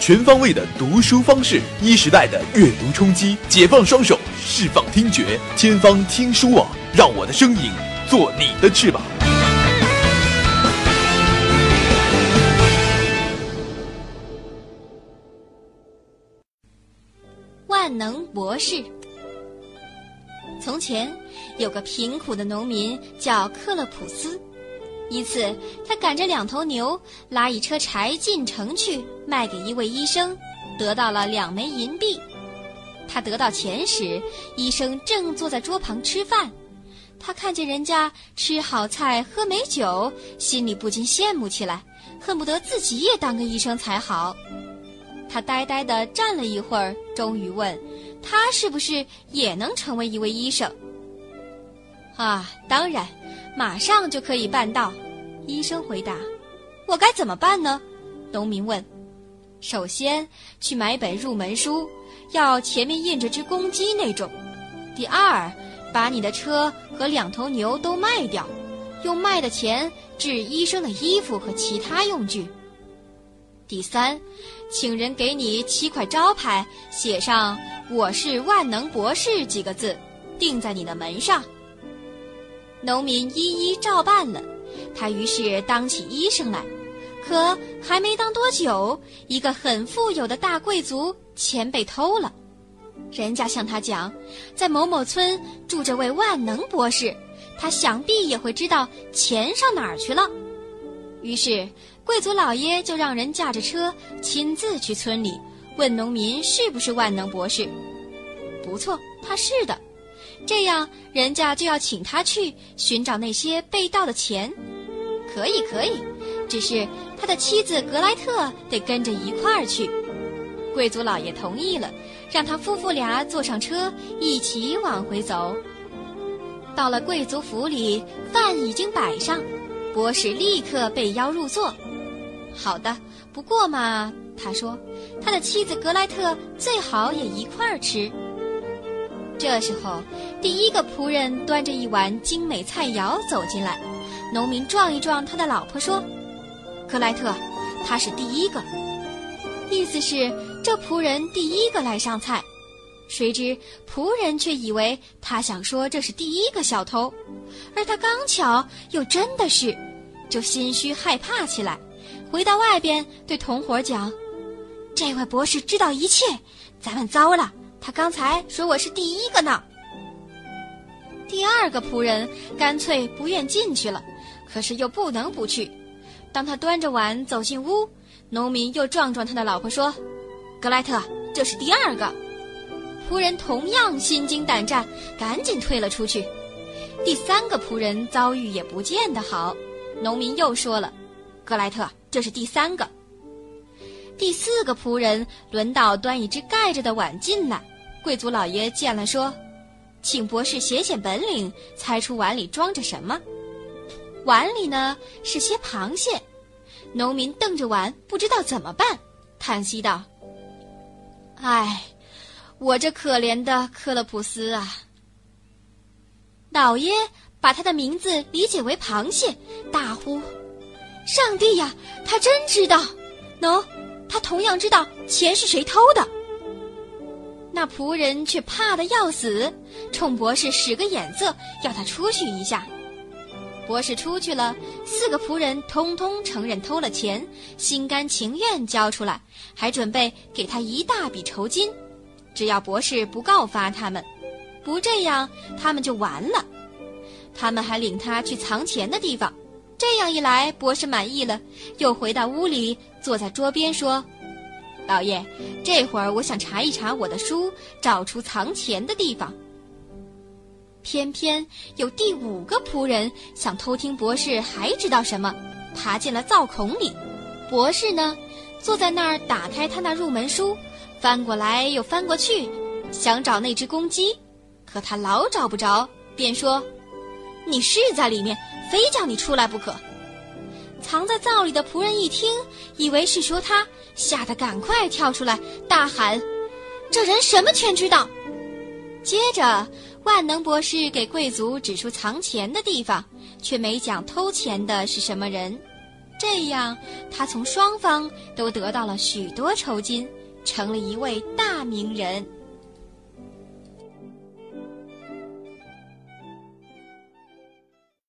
全方位的读书方式，一时代的阅读冲击，解放双手，释放听觉，天方听书网，让我的声音做你的翅膀。万能博士。从前有个贫苦的农民叫克勒普斯。一次，他赶着两头牛，拉一车柴进城去卖给一位医生，得到了两枚银币。他得到钱时，医生正坐在桌旁吃饭。他看见人家吃好菜、喝美酒，心里不禁羡慕起来，恨不得自己也当个医生才好。他呆呆地站了一会儿，终于问：“他是不是也能成为一位医生？”啊，当然。马上就可以办到，医生回答：“我该怎么办呢？”农民问：“首先去买本入门书，要前面印着只公鸡那种。第二，把你的车和两头牛都卖掉，用卖的钱治医生的衣服和其他用具。第三，请人给你七块招牌，写上‘我是万能博士’几个字，钉在你的门上。”农民一一照办了，他于是当起医生来。可还没当多久，一个很富有的大贵族钱被偷了。人家向他讲，在某某村住着位万能博士，他想必也会知道钱上哪儿去了。于是贵族老爷就让人驾着车亲自去村里问农民是不是万能博士。不错，他是的。这样，人家就要请他去寻找那些被盗的钱。可以，可以，只是他的妻子格莱特得跟着一块儿去。贵族老爷同意了，让他夫妇俩坐上车，一起往回走。到了贵族府里，饭已经摆上，博士立刻被邀入座。好的，不过嘛，他说，他的妻子格莱特最好也一块儿吃。这时候，第一个仆人端着一碗精美菜肴走进来。农民撞一撞他的老婆，说：“克莱特，他是第一个。”意思是这仆人第一个来上菜。谁知仆人却以为他想说这是第一个小偷，而他刚巧又真的是，就心虚害怕起来。回到外边，对同伙讲：“这位博士知道一切，咱们糟了。”他刚才说我是第一个呢。第二个仆人干脆不愿进去了，可是又不能不去。当他端着碗走进屋，农民又撞撞他的老婆说：“格莱特，这是第二个。”仆人同样心惊胆战，赶紧退了出去。第三个仆人遭遇也不见得好，农民又说了：“格莱特，这是第三个。”第四个仆人轮到端一只盖着的碗进来。贵族老爷见了，说：“请博士显显本领，猜出碗里装着什么。”碗里呢是些螃蟹。农民瞪着碗，不知道怎么办，叹息道：“唉，我这可怜的克勒普斯啊！”老爷把他的名字理解为螃蟹，大呼：“上帝呀，他真知道！喏，他同样知道钱是谁偷的。”那仆人却怕得要死，冲博士使个眼色，要他出去一下。博士出去了，四个仆人通通承认偷了钱，心甘情愿交出来，还准备给他一大笔酬金，只要博士不告发他们。不这样，他们就完了。他们还领他去藏钱的地方。这样一来，博士满意了，又回到屋里，坐在桌边说。老爷，这会儿我想查一查我的书，找出藏钱的地方。偏偏有第五个仆人想偷听博士还知道什么，爬进了灶孔里。博士呢，坐在那儿打开他那入门书，翻过来又翻过去，想找那只公鸡，可他老找不着，便说：“你是在里面，非叫你出来不可。”藏在灶里的仆人一听，以为是说他，吓得赶快跳出来，大喊：“这人什么全知道！”接着，万能博士给贵族指出藏钱的地方，却没讲偷钱的是什么人。这样，他从双方都得到了许多酬金，成了一位大名人。